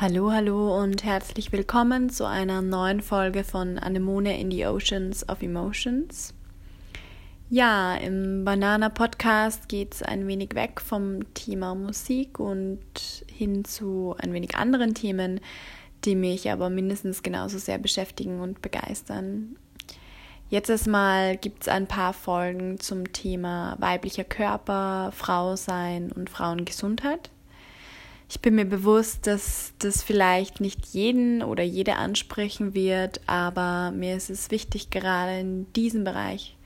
Hallo, hallo und herzlich willkommen zu einer neuen Folge von Anemone in the Oceans of Emotions. Ja, im Banana Podcast geht es ein wenig weg vom Thema Musik und hin zu ein wenig anderen Themen, die mich aber mindestens genauso sehr beschäftigen und begeistern. Jetzt erstmal gibt es ein paar Folgen zum Thema weiblicher Körper, Frau sein und Frauengesundheit. Ich bin mir bewusst, dass das vielleicht nicht jeden oder jede ansprechen wird, aber mir ist es wichtig, gerade in diesem Bereich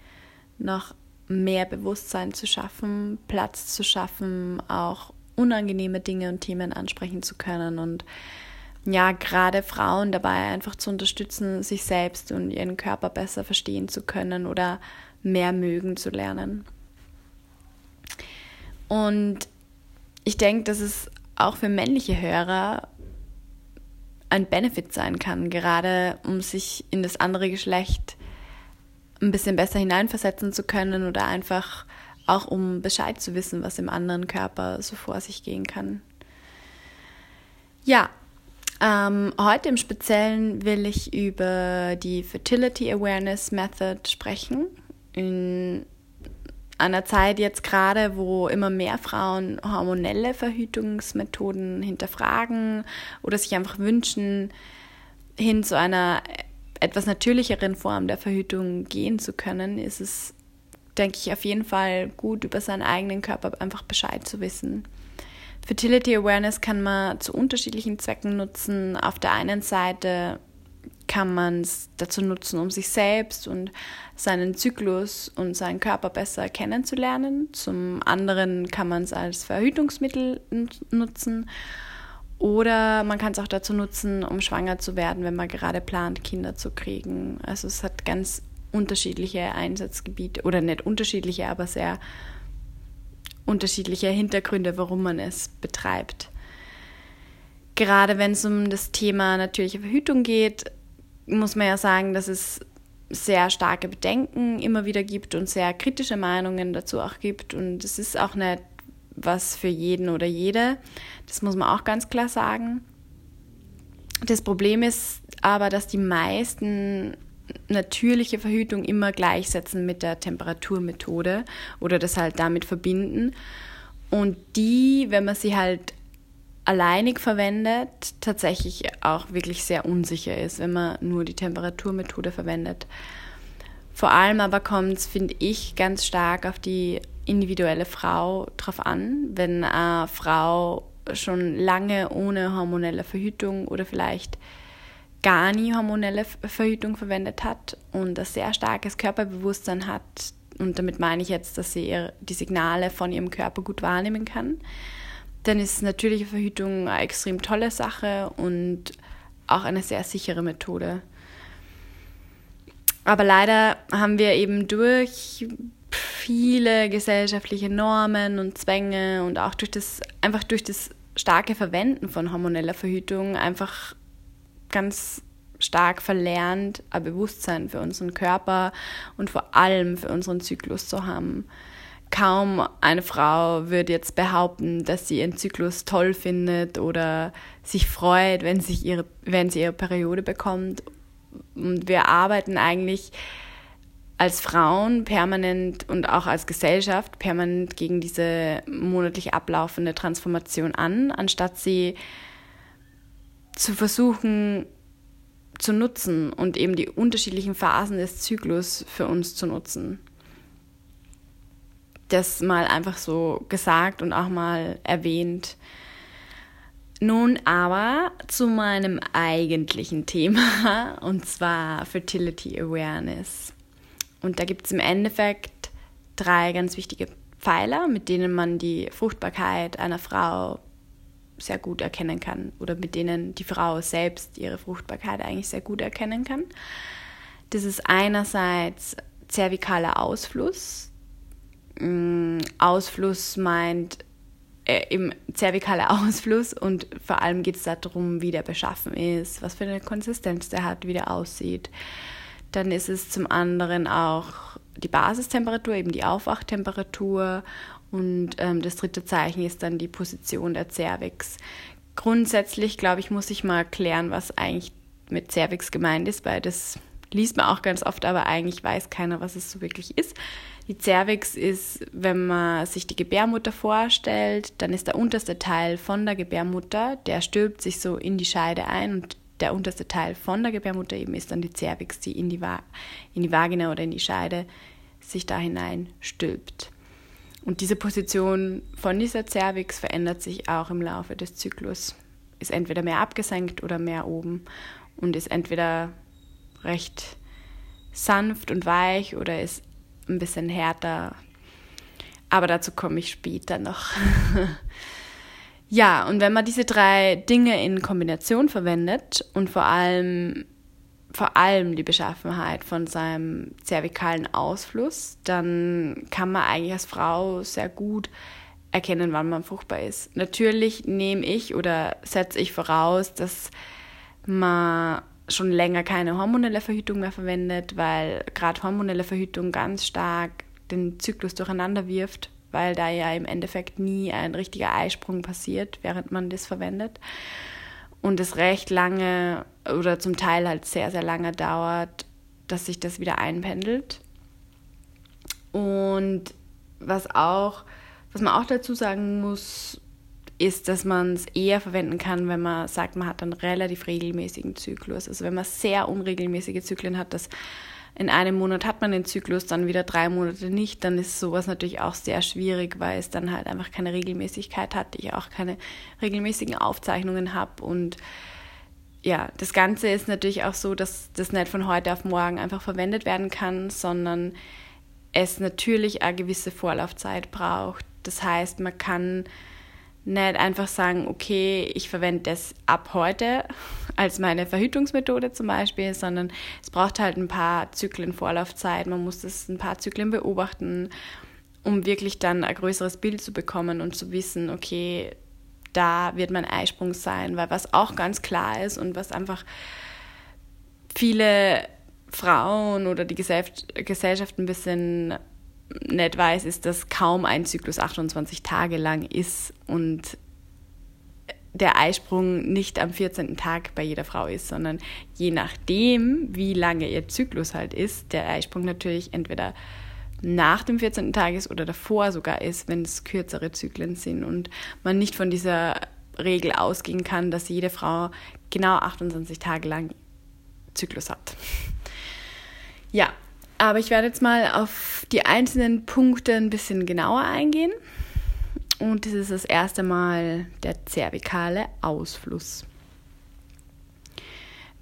noch mehr Bewusstsein zu schaffen, Platz zu schaffen, auch unangenehme Dinge und Themen ansprechen zu können und ja, gerade Frauen dabei einfach zu unterstützen, sich selbst und ihren Körper besser verstehen zu können oder mehr mögen zu lernen. Und ich denke, dass es auch für männliche Hörer ein Benefit sein kann, gerade um sich in das andere Geschlecht ein bisschen besser hineinversetzen zu können oder einfach auch um Bescheid zu wissen, was im anderen Körper so vor sich gehen kann. Ja, ähm, heute im Speziellen will ich über die Fertility Awareness Method sprechen. In einer Zeit jetzt gerade, wo immer mehr Frauen hormonelle Verhütungsmethoden hinterfragen oder sich einfach wünschen, hin zu einer etwas natürlicheren Form der Verhütung gehen zu können, ist es, denke ich, auf jeden Fall gut, über seinen eigenen Körper einfach Bescheid zu wissen. Fertility Awareness kann man zu unterschiedlichen Zwecken nutzen. Auf der einen Seite kann man es dazu nutzen, um sich selbst und seinen Zyklus und seinen Körper besser kennenzulernen. Zum anderen kann man es als Verhütungsmittel nutzen. Oder man kann es auch dazu nutzen, um schwanger zu werden, wenn man gerade plant, Kinder zu kriegen. Also es hat ganz unterschiedliche Einsatzgebiete oder nicht unterschiedliche, aber sehr unterschiedliche Hintergründe, warum man es betreibt. Gerade wenn es um das Thema natürliche Verhütung geht, muss man ja sagen, dass es sehr starke Bedenken immer wieder gibt und sehr kritische Meinungen dazu auch gibt. Und es ist auch nicht was für jeden oder jede. Das muss man auch ganz klar sagen. Das Problem ist aber, dass die meisten natürliche Verhütung immer gleichsetzen mit der Temperaturmethode oder das halt damit verbinden. Und die, wenn man sie halt alleinig verwendet, tatsächlich auch wirklich sehr unsicher ist, wenn man nur die Temperaturmethode verwendet. Vor allem aber kommt es, finde ich, ganz stark auf die individuelle Frau drauf an. Wenn eine Frau schon lange ohne hormonelle Verhütung oder vielleicht gar nie hormonelle Verhütung verwendet hat und ein sehr starkes Körperbewusstsein hat, und damit meine ich jetzt, dass sie die Signale von ihrem Körper gut wahrnehmen kann, dann ist natürliche Verhütung eine extrem tolle Sache und auch eine sehr sichere Methode. Aber leider haben wir eben durch viele gesellschaftliche Normen und Zwänge und auch durch das, einfach durch das starke Verwenden von hormoneller Verhütung einfach ganz stark verlernt, ein Bewusstsein für unseren Körper und vor allem für unseren Zyklus zu haben kaum eine Frau wird jetzt behaupten, dass sie ihren Zyklus toll findet oder sich freut, wenn, sich ihre, wenn sie ihre Periode bekommt. Und wir arbeiten eigentlich als Frauen permanent und auch als Gesellschaft permanent gegen diese monatlich ablaufende Transformation an, anstatt sie zu versuchen zu nutzen und eben die unterschiedlichen Phasen des Zyklus für uns zu nutzen das mal einfach so gesagt und auch mal erwähnt. Nun aber zu meinem eigentlichen Thema und zwar Fertility Awareness. Und da gibt es im Endeffekt drei ganz wichtige Pfeiler, mit denen man die Fruchtbarkeit einer Frau sehr gut erkennen kann oder mit denen die Frau selbst ihre Fruchtbarkeit eigentlich sehr gut erkennen kann. Das ist einerseits zervikaler Ausfluss, Ausfluss meint äh, im zervikaler Ausfluss und vor allem geht es darum, wie der beschaffen ist, was für eine Konsistenz der hat, wie der aussieht. Dann ist es zum anderen auch die Basistemperatur, eben die Aufwachtemperatur und ähm, das dritte Zeichen ist dann die Position der Cervix. grundsätzlich, glaube ich, muss ich mal klären, was eigentlich mit Cervix gemeint ist, weil das liest man auch ganz oft, aber eigentlich weiß keiner, was es so wirklich ist. Die Cervix ist, wenn man sich die Gebärmutter vorstellt, dann ist der unterste Teil von der Gebärmutter, der stülpt sich so in die Scheide ein und der unterste Teil von der Gebärmutter eben ist dann die Cervix, die in die, Va in die Vagina oder in die Scheide sich da hinein stülpt. Und diese Position von dieser Cervix verändert sich auch im Laufe des Zyklus. Ist entweder mehr abgesenkt oder mehr oben und ist entweder recht sanft und weich oder ist ein bisschen härter. Aber dazu komme ich später noch. ja, und wenn man diese drei Dinge in Kombination verwendet und vor allem vor allem die Beschaffenheit von seinem zervikalen Ausfluss, dann kann man eigentlich als Frau sehr gut erkennen, wann man fruchtbar ist. Natürlich nehme ich oder setze ich voraus, dass man schon länger keine hormonelle Verhütung mehr verwendet, weil gerade hormonelle Verhütung ganz stark den Zyklus durcheinander wirft, weil da ja im Endeffekt nie ein richtiger Eisprung passiert, während man das verwendet. Und es recht lange oder zum Teil halt sehr, sehr lange dauert, dass sich das wieder einpendelt. Und was auch, was man auch dazu sagen muss, ist, dass man es eher verwenden kann, wenn man sagt, man hat einen relativ regelmäßigen Zyklus. Also wenn man sehr unregelmäßige Zyklen hat, dass in einem Monat hat man den Zyklus, dann wieder drei Monate nicht, dann ist sowas natürlich auch sehr schwierig, weil es dann halt einfach keine Regelmäßigkeit hat, ich auch keine regelmäßigen Aufzeichnungen habe und ja, das Ganze ist natürlich auch so, dass das nicht von heute auf morgen einfach verwendet werden kann, sondern es natürlich eine gewisse Vorlaufzeit braucht. Das heißt, man kann nicht einfach sagen, okay, ich verwende das ab heute als meine Verhütungsmethode zum Beispiel, sondern es braucht halt ein paar Zyklen Vorlaufzeit. Man muss das ein paar Zyklen beobachten, um wirklich dann ein größeres Bild zu bekommen und zu wissen, okay, da wird mein Eisprung sein, weil was auch ganz klar ist und was einfach viele Frauen oder die Gesellschaft ein bisschen nicht weiß, ist, dass kaum ein Zyklus 28 Tage lang ist und der Eisprung nicht am 14. Tag bei jeder Frau ist, sondern je nachdem, wie lange ihr Zyklus halt ist, der Eisprung natürlich entweder nach dem 14. Tag ist oder davor sogar ist, wenn es kürzere Zyklen sind und man nicht von dieser Regel ausgehen kann, dass jede Frau genau 28 Tage lang Zyklus hat. Ja, aber ich werde jetzt mal auf die einzelnen Punkte ein bisschen genauer eingehen. Und das ist das erste Mal der zervikale Ausfluss.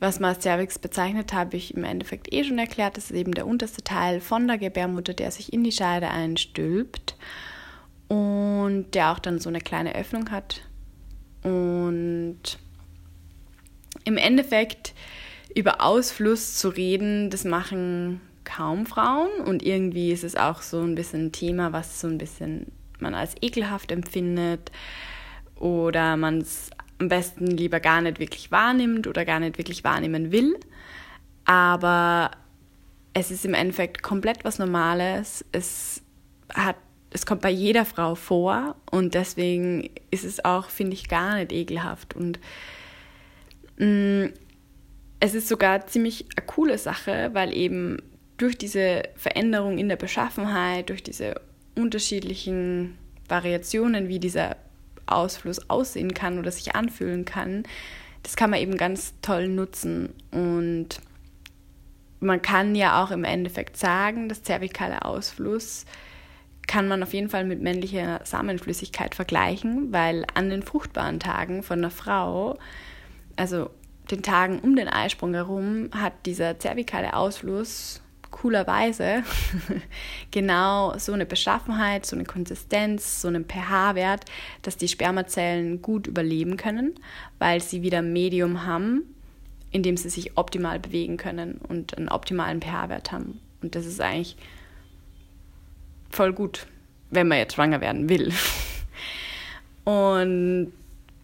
Was man als Cervix bezeichnet, habe ich im Endeffekt eh schon erklärt. Das ist eben der unterste Teil von der Gebärmutter, der sich in die Scheide einstülpt und der auch dann so eine kleine Öffnung hat. Und im Endeffekt über Ausfluss zu reden, das machen kaum Frauen und irgendwie ist es auch so ein bisschen ein Thema, was so ein bisschen man als ekelhaft empfindet oder man es am besten lieber gar nicht wirklich wahrnimmt oder gar nicht wirklich wahrnehmen will. Aber es ist im Endeffekt komplett was Normales. Es hat es kommt bei jeder Frau vor und deswegen ist es auch, finde ich, gar nicht ekelhaft. Und mh, mm, es ist sogar ziemlich eine coole Sache, weil eben durch diese Veränderung in der Beschaffenheit, durch diese unterschiedlichen Variationen, wie dieser Ausfluss aussehen kann oder sich anfühlen kann, das kann man eben ganz toll nutzen. Und man kann ja auch im Endeffekt sagen, das zervikale Ausfluss kann man auf jeden Fall mit männlicher Samenflüssigkeit vergleichen, weil an den fruchtbaren Tagen von einer Frau, also den Tagen um den Eisprung herum, hat dieser zervikale Ausfluss coolerweise genau so eine Beschaffenheit, so eine Konsistenz, so einen pH-Wert, dass die Spermazellen gut überleben können, weil sie wieder ein Medium haben, in dem sie sich optimal bewegen können und einen optimalen pH-Wert haben. Und das ist eigentlich voll gut, wenn man jetzt schwanger werden will. Und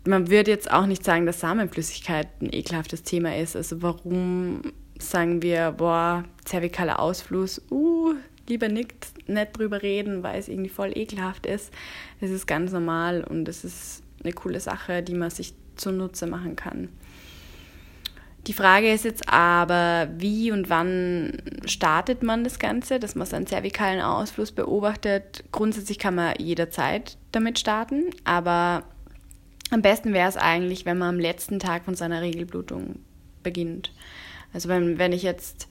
man würde jetzt auch nicht sagen, dass Samenflüssigkeit ein ekelhaftes Thema ist. Also warum sagen wir, boah, zervikaler Ausfluss, uh, lieber nicht, nicht drüber reden, weil es irgendwie voll ekelhaft ist. Es ist ganz normal und es ist eine coole Sache, die man sich zunutze machen kann. Die Frage ist jetzt aber, wie und wann startet man das Ganze, dass man seinen zervikalen Ausfluss beobachtet. Grundsätzlich kann man jederzeit damit starten, aber am besten wäre es eigentlich, wenn man am letzten Tag von seiner Regelblutung beginnt. Also wenn, wenn ich jetzt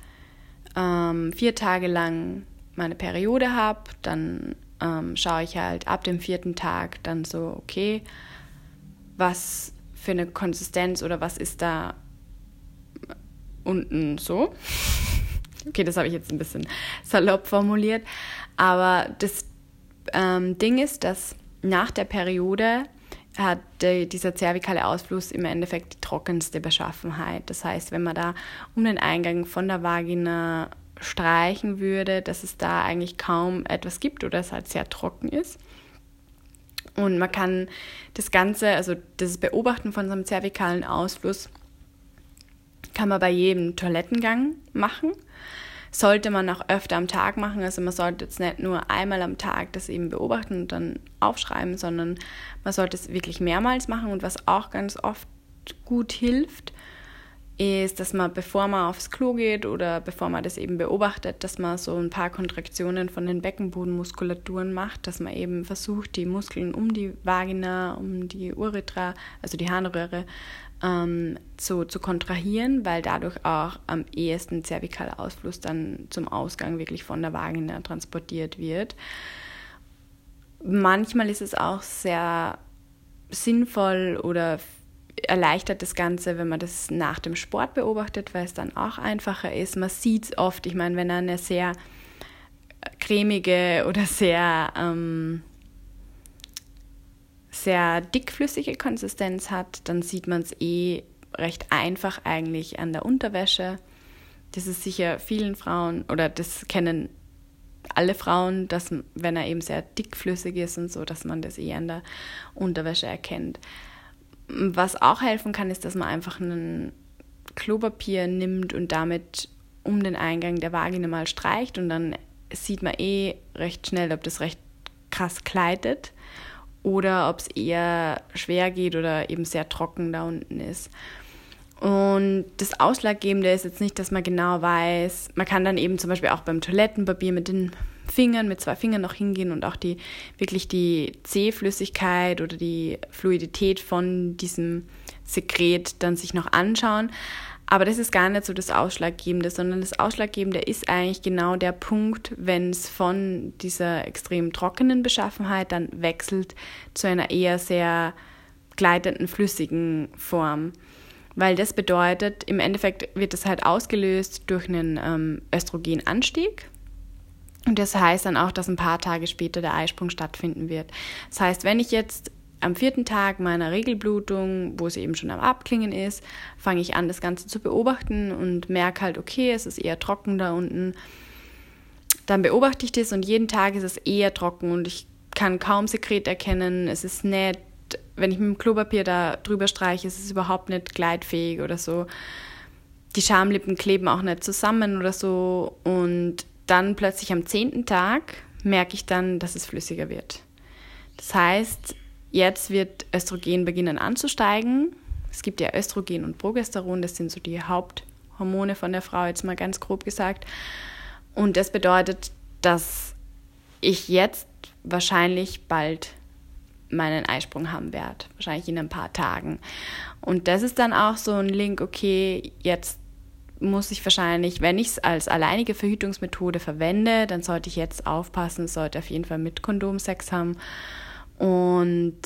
ähm, vier Tage lang meine Periode habe, dann ähm, schaue ich halt ab dem vierten Tag dann so, okay, was für eine Konsistenz oder was ist da unten so. Okay, das habe ich jetzt ein bisschen salopp formuliert. Aber das ähm, Ding ist, dass nach der Periode hat die, dieser zervikale Ausfluss im Endeffekt die trockenste Beschaffenheit. Das heißt, wenn man da um den Eingang von der Vagina streichen würde, dass es da eigentlich kaum etwas gibt oder es halt sehr trocken ist. Und man kann das Ganze, also das Beobachten von so einem zervikalen Ausfluss, kann man bei jedem Toilettengang machen. Sollte man auch öfter am Tag machen. Also man sollte jetzt nicht nur einmal am Tag das eben beobachten und dann aufschreiben, sondern man sollte es wirklich mehrmals machen. Und was auch ganz oft gut hilft, ist, dass man, bevor man aufs Klo geht oder bevor man das eben beobachtet, dass man so ein paar Kontraktionen von den Beckenbodenmuskulaturen macht, dass man eben versucht, die Muskeln um die Vagina, um die Urethra, also die Harnröhre, ähm, zu, zu kontrahieren, weil dadurch auch am ehesten zervikaler Ausfluss dann zum Ausgang wirklich von der Vagina transportiert wird. Manchmal ist es auch sehr sinnvoll oder erleichtert das Ganze, wenn man das nach dem Sport beobachtet, weil es dann auch einfacher ist. Man sieht es oft, ich meine, wenn eine sehr cremige oder sehr, ähm, sehr dickflüssige Konsistenz hat, dann sieht man es eh recht einfach eigentlich an der Unterwäsche. Das ist sicher vielen Frauen oder das kennen alle Frauen, dass wenn er eben sehr dickflüssig ist und so, dass man das eh an der Unterwäsche erkennt. Was auch helfen kann, ist, dass man einfach ein Klopapier nimmt und damit um den Eingang der Vagina mal streicht und dann sieht man eh recht schnell, ob das recht krass gleitet oder ob es eher schwer geht oder eben sehr trocken da unten ist. Und das Ausschlaggebende ist jetzt nicht, dass man genau weiß, man kann dann eben zum Beispiel auch beim Toilettenpapier mit den Fingern, mit zwei Fingern noch hingehen und auch die wirklich die Zähflüssigkeit oder die Fluidität von diesem Sekret dann sich noch anschauen. Aber das ist gar nicht so das Ausschlaggebende, sondern das Ausschlaggebende ist eigentlich genau der Punkt, wenn es von dieser extrem trockenen Beschaffenheit dann wechselt zu einer eher sehr gleitenden, flüssigen Form. Weil das bedeutet, im Endeffekt wird das halt ausgelöst durch einen ähm, Östrogenanstieg. Und das heißt dann auch, dass ein paar Tage später der Eisprung stattfinden wird. Das heißt, wenn ich jetzt am vierten Tag meiner Regelblutung, wo sie eben schon am Abklingen ist, fange ich an, das Ganze zu beobachten und merke halt, okay, es ist eher trocken da unten. Dann beobachte ich das und jeden Tag ist es eher trocken und ich kann kaum Sekret erkennen. Es ist nett, wenn ich mit dem Klopapier da drüber streiche, ist es überhaupt nicht gleitfähig oder so. Die Schamlippen kleben auch nicht zusammen oder so und dann plötzlich am zehnten Tag merke ich dann, dass es flüssiger wird. Das heißt, jetzt wird Östrogen beginnen anzusteigen. Es gibt ja Östrogen und Progesteron, das sind so die Haupthormone von der Frau, jetzt mal ganz grob gesagt. Und das bedeutet, dass ich jetzt wahrscheinlich bald meinen Eisprung haben werde, wahrscheinlich in ein paar Tagen. Und das ist dann auch so ein Link, okay, jetzt muss ich wahrscheinlich, wenn ich es als alleinige Verhütungsmethode verwende, dann sollte ich jetzt aufpassen, sollte auf jeden Fall mit Kondom Sex haben. Und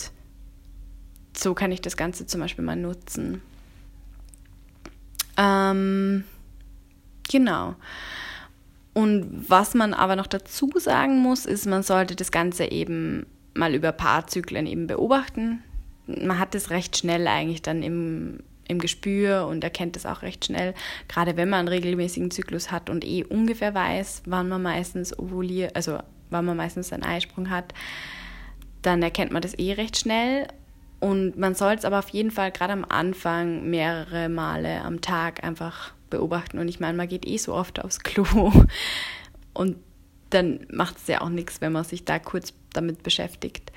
so kann ich das Ganze zum Beispiel mal nutzen. Ähm, genau. Und was man aber noch dazu sagen muss, ist, man sollte das Ganze eben mal über Paarzyklen eben beobachten. Man hat es recht schnell eigentlich dann im im Gespür und erkennt es auch recht schnell, gerade wenn man einen regelmäßigen Zyklus hat und eh ungefähr weiß, wann man meistens ovuliert, also wann man meistens einen Eisprung hat, dann erkennt man das eh recht schnell. Und man soll es aber auf jeden Fall gerade am Anfang mehrere Male am Tag einfach beobachten. Und ich meine, man geht eh so oft aufs Klo. Und dann macht es ja auch nichts, wenn man sich da kurz damit beschäftigt.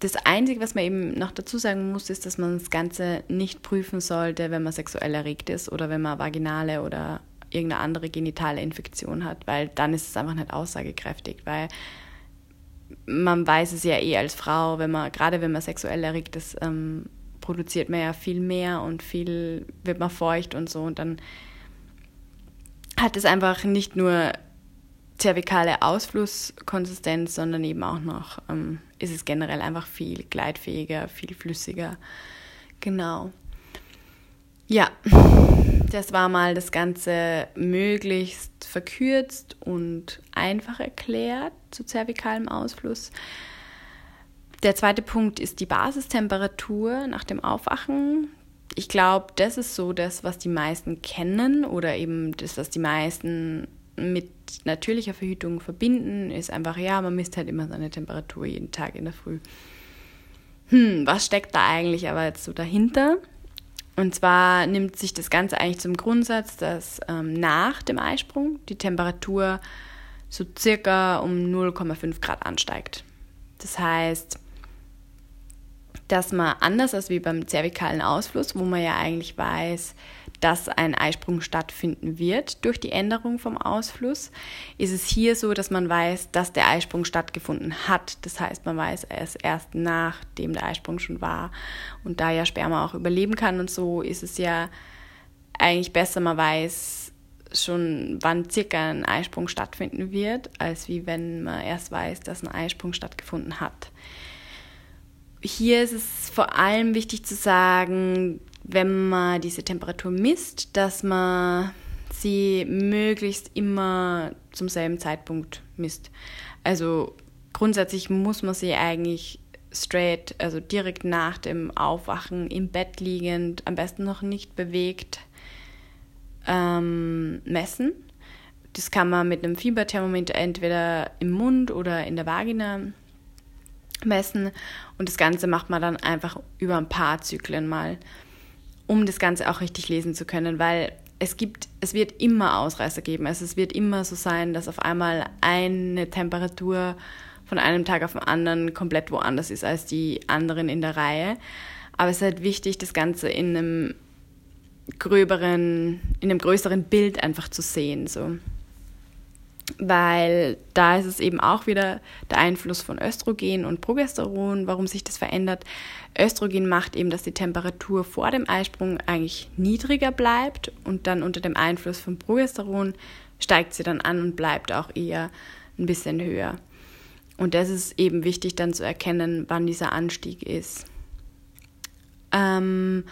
das Einzige, was man eben noch dazu sagen muss, ist, dass man das Ganze nicht prüfen sollte, wenn man sexuell erregt ist oder wenn man vaginale oder irgendeine andere genitale Infektion hat, weil dann ist es einfach nicht aussagekräftig, weil man weiß es ja eh als Frau, wenn man, gerade wenn man sexuell erregt ist, ähm, produziert man ja viel mehr und viel wird man feucht und so und dann hat es einfach nicht nur zervikale Ausflusskonsistenz, sondern eben auch noch ähm, ist es generell einfach viel gleitfähiger, viel flüssiger. Genau. Ja, das war mal das Ganze möglichst verkürzt und einfach erklärt zu zervikalem Ausfluss. Der zweite Punkt ist die Basistemperatur nach dem Aufwachen. Ich glaube, das ist so das, was die meisten kennen oder eben das, was die meisten mit natürlicher Verhütung verbinden, ist einfach, ja, man misst halt immer seine Temperatur jeden Tag in der Früh. Hm, was steckt da eigentlich aber jetzt so dahinter? Und zwar nimmt sich das Ganze eigentlich zum Grundsatz, dass ähm, nach dem Eisprung die Temperatur so circa um 0,5 Grad ansteigt. Das heißt, dass man anders als wie beim zervikalen Ausfluss, wo man ja eigentlich weiß, dass ein Eisprung stattfinden wird durch die Änderung vom Ausfluss, ist es hier so, dass man weiß, dass der Eisprung stattgefunden hat. Das heißt, man weiß es erst nachdem der Eisprung schon war. Und da ja Sperma auch überleben kann und so, ist es ja eigentlich besser, man weiß schon, wann circa ein Eisprung stattfinden wird, als wie wenn man erst weiß, dass ein Eisprung stattgefunden hat. Hier ist es vor allem wichtig zu sagen, wenn man diese Temperatur misst, dass man sie möglichst immer zum selben Zeitpunkt misst. Also grundsätzlich muss man sie eigentlich straight, also direkt nach dem Aufwachen im Bett liegend, am besten noch nicht bewegt, ähm, messen. Das kann man mit einem Fieberthermometer entweder im Mund oder in der Vagina messen. Und das Ganze macht man dann einfach über ein paar Zyklen mal um das Ganze auch richtig lesen zu können, weil es gibt, es wird immer Ausreißer geben. Also es wird immer so sein, dass auf einmal eine Temperatur von einem Tag auf den anderen komplett woanders ist als die anderen in der Reihe. Aber es ist halt wichtig, das Ganze in einem gröberen, in einem größeren Bild einfach zu sehen. So weil da ist es eben auch wieder der Einfluss von Östrogen und Progesteron, warum sich das verändert. Östrogen macht eben, dass die Temperatur vor dem Eisprung eigentlich niedriger bleibt und dann unter dem Einfluss von Progesteron steigt sie dann an und bleibt auch eher ein bisschen höher. Und das ist eben wichtig dann zu erkennen, wann dieser Anstieg ist. Ähm,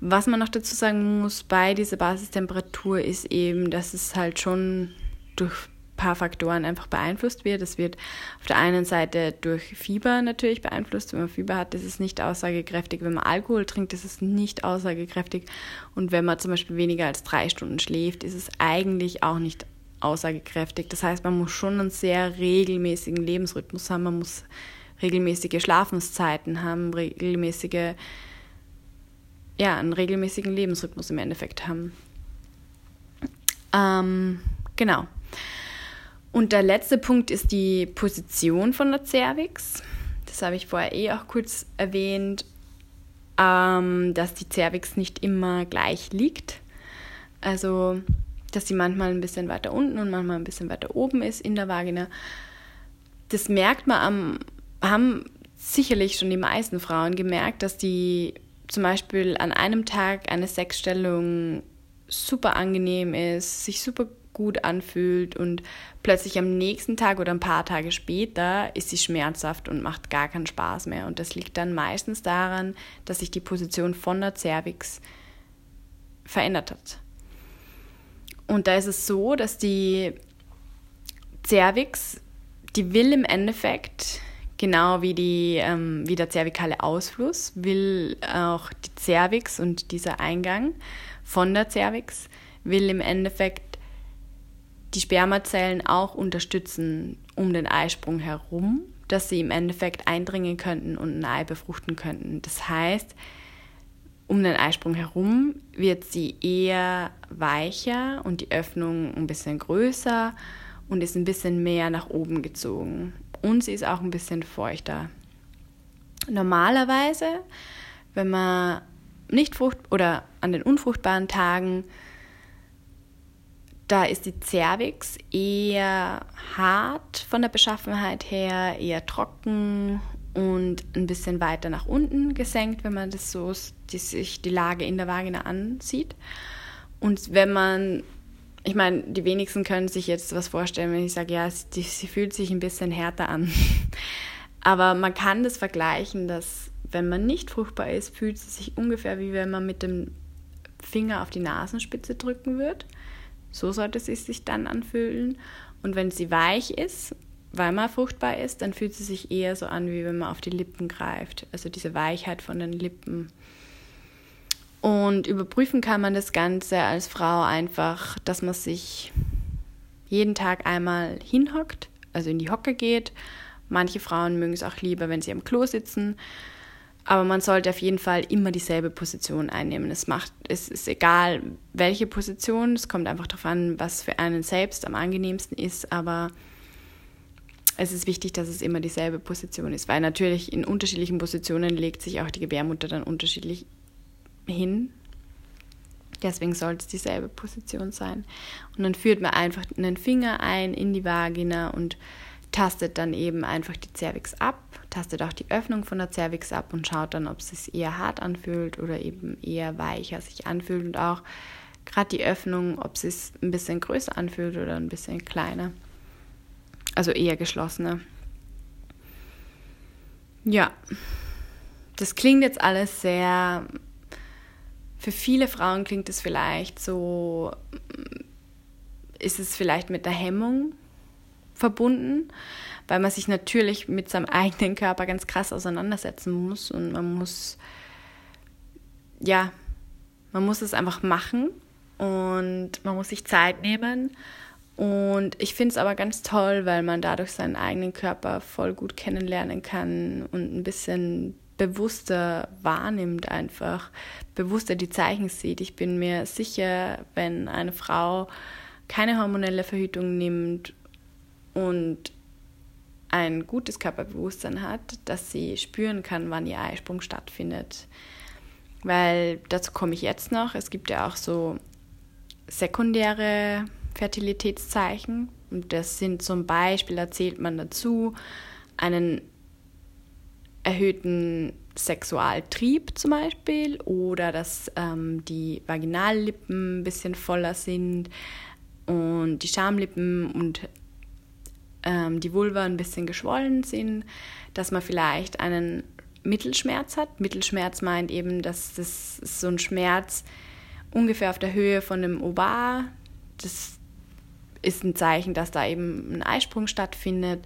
was man noch dazu sagen muss bei dieser Basistemperatur ist eben, dass es halt schon durch paar Faktoren einfach beeinflusst wird. Es wird auf der einen Seite durch Fieber natürlich beeinflusst. Wenn man Fieber hat, ist es nicht aussagekräftig. Wenn man Alkohol trinkt, ist es nicht aussagekräftig. Und wenn man zum Beispiel weniger als drei Stunden schläft, ist es eigentlich auch nicht aussagekräftig. Das heißt, man muss schon einen sehr regelmäßigen Lebensrhythmus haben. Man muss regelmäßige Schlafenszeiten haben, regelmäßige, ja, einen regelmäßigen Lebensrhythmus im Endeffekt haben. Ähm, genau. Und der letzte Punkt ist die Position von der Cervix. Das habe ich vorher eh auch kurz erwähnt, ähm, dass die Cervix nicht immer gleich liegt. Also, dass sie manchmal ein bisschen weiter unten und manchmal ein bisschen weiter oben ist in der Vagina. Das merkt man am, haben sicherlich schon die meisten Frauen gemerkt, dass die zum Beispiel an einem Tag eine Sexstellung super angenehm ist, sich super gut anfühlt und plötzlich am nächsten Tag oder ein paar Tage später ist sie schmerzhaft und macht gar keinen Spaß mehr. Und das liegt dann meistens daran, dass sich die Position von der Cervix verändert hat. Und da ist es so, dass die Cervix, die will im Endeffekt, genau wie, die, ähm, wie der zervikale Ausfluss, will auch die Cervix und dieser Eingang von der Cervix, will im Endeffekt die Spermazellen auch unterstützen um den Eisprung herum, dass sie im Endeffekt eindringen könnten und ein Ei befruchten könnten. Das heißt, um den Eisprung herum wird sie eher weicher und die Öffnung ein bisschen größer und ist ein bisschen mehr nach oben gezogen. Und sie ist auch ein bisschen feuchter. Normalerweise, wenn man nicht frucht oder an den unfruchtbaren Tagen, da ist die Cervix eher hart von der Beschaffenheit her, eher trocken und ein bisschen weiter nach unten gesenkt, wenn man das so die, sich die Lage in der Vagina ansieht. Und wenn man, ich meine, die wenigsten können sich jetzt was vorstellen, wenn ich sage, ja, sie, sie fühlt sich ein bisschen härter an. Aber man kann das vergleichen, dass wenn man nicht fruchtbar ist, fühlt sie sich ungefähr wie wenn man mit dem Finger auf die Nasenspitze drücken würde. So sollte sie sich dann anfühlen. Und wenn sie weich ist, weil man fruchtbar ist, dann fühlt sie sich eher so an, wie wenn man auf die Lippen greift. Also diese Weichheit von den Lippen. Und überprüfen kann man das Ganze als Frau einfach, dass man sich jeden Tag einmal hinhockt, also in die Hocke geht. Manche Frauen mögen es auch lieber, wenn sie am Klo sitzen. Aber man sollte auf jeden Fall immer dieselbe Position einnehmen. Es, macht, es ist egal, welche Position. Es kommt einfach darauf an, was für einen selbst am angenehmsten ist. Aber es ist wichtig, dass es immer dieselbe Position ist, weil natürlich in unterschiedlichen Positionen legt sich auch die Gebärmutter dann unterschiedlich hin. Deswegen sollte es dieselbe Position sein. Und dann führt man einfach einen Finger ein in die Vagina und tastet dann eben einfach die Cervix ab, tastet auch die Öffnung von der Cervix ab und schaut dann, ob es sich eher hart anfühlt oder eben eher weicher sich anfühlt und auch gerade die Öffnung, ob es sich ein bisschen größer anfühlt oder ein bisschen kleiner. Also eher geschlossener. Ja, das klingt jetzt alles sehr, für viele Frauen klingt es vielleicht so, ist es vielleicht mit der Hemmung verbunden, weil man sich natürlich mit seinem eigenen Körper ganz krass auseinandersetzen muss und man muss, ja, man muss es einfach machen und man muss sich Zeit nehmen. Und ich finde es aber ganz toll, weil man dadurch seinen eigenen Körper voll gut kennenlernen kann und ein bisschen bewusster wahrnimmt, einfach bewusster die Zeichen sieht. Ich bin mir sicher, wenn eine Frau keine hormonelle Verhütung nimmt und ein gutes Körperbewusstsein hat, dass sie spüren kann, wann ihr Eisprung stattfindet. Weil dazu komme ich jetzt noch. Es gibt ja auch so sekundäre Fertilitätszeichen. Und das sind zum Beispiel, da zählt man dazu, einen erhöhten Sexualtrieb zum Beispiel oder dass ähm, die Vaginallippen ein bisschen voller sind und die Schamlippen und ähm, die Vulva ein bisschen geschwollen sind, dass man vielleicht einen Mittelschmerz hat. Mittelschmerz meint eben, dass das so ein Schmerz ungefähr auf der Höhe von dem Ovar, das ist ein Zeichen, dass da eben ein Eisprung stattfindet,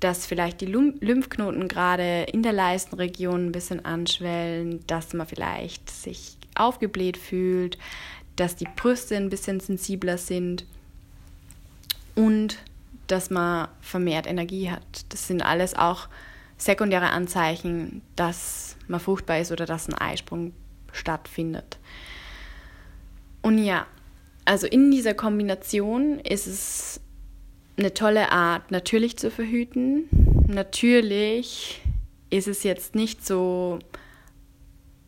dass vielleicht die Lymphknoten gerade in der Leistenregion ein bisschen anschwellen, dass man vielleicht sich aufgebläht fühlt, dass die Brüste ein bisschen sensibler sind und dass man vermehrt Energie hat. Das sind alles auch sekundäre Anzeichen, dass man fruchtbar ist oder dass ein Eisprung stattfindet. Und ja, also in dieser Kombination ist es eine tolle Art, natürlich zu verhüten. Natürlich ist es jetzt nicht so,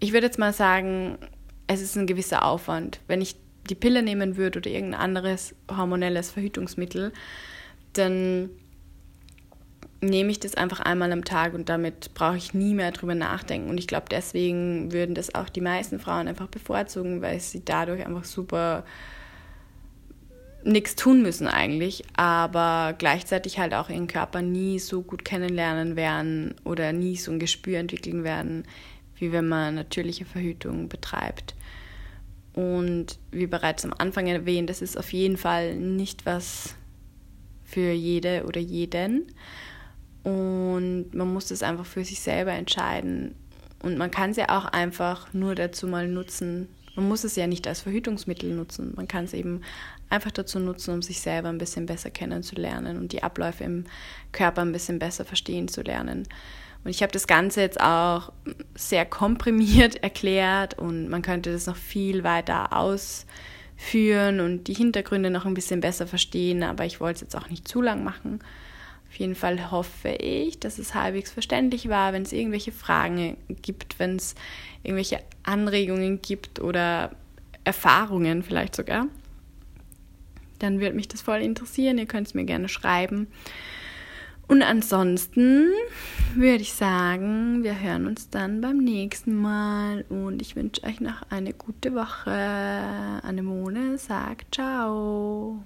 ich würde jetzt mal sagen, es ist ein gewisser Aufwand. Wenn ich die Pille nehmen würde oder irgendein anderes hormonelles Verhütungsmittel, dann nehme ich das einfach einmal am Tag und damit brauche ich nie mehr drüber nachdenken. Und ich glaube, deswegen würden das auch die meisten Frauen einfach bevorzugen, weil sie dadurch einfach super nichts tun müssen eigentlich, aber gleichzeitig halt auch ihren Körper nie so gut kennenlernen werden oder nie so ein Gespür entwickeln werden, wie wenn man natürliche Verhütung betreibt. Und wie bereits am Anfang erwähnt, das ist auf jeden Fall nicht was für jede oder jeden. Und man muss das einfach für sich selber entscheiden. Und man kann es ja auch einfach nur dazu mal nutzen. Man muss es ja nicht als Verhütungsmittel nutzen. Man kann es eben einfach dazu nutzen, um sich selber ein bisschen besser kennenzulernen und die Abläufe im Körper ein bisschen besser verstehen zu lernen. Und ich habe das Ganze jetzt auch sehr komprimiert erklärt und man könnte das noch viel weiter aus führen und die Hintergründe noch ein bisschen besser verstehen, aber ich wollte es jetzt auch nicht zu lang machen. Auf jeden Fall hoffe ich, dass es halbwegs verständlich war. Wenn es irgendwelche Fragen gibt, wenn es irgendwelche Anregungen gibt oder Erfahrungen vielleicht sogar, dann würde mich das voll interessieren. Ihr könnt es mir gerne schreiben. Und ansonsten würde ich sagen, wir hören uns dann beim nächsten Mal und ich wünsche euch noch eine gute Woche. Anemone sagt ciao.